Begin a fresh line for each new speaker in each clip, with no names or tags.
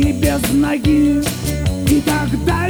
и без ноги. И тогда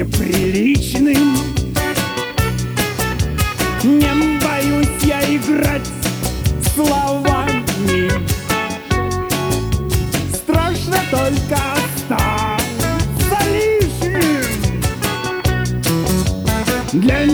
неприличным Не боюсь я играть словами. Страшно только остаться лишним. Для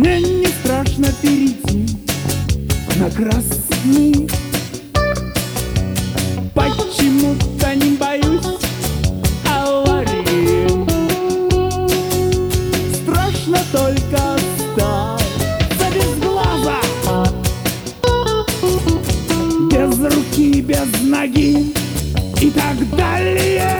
Мне не страшно перейти на красный. Почему-то не боюсь аварии. Страшно только остаться без глаза. Без руки, без ноги и так далее.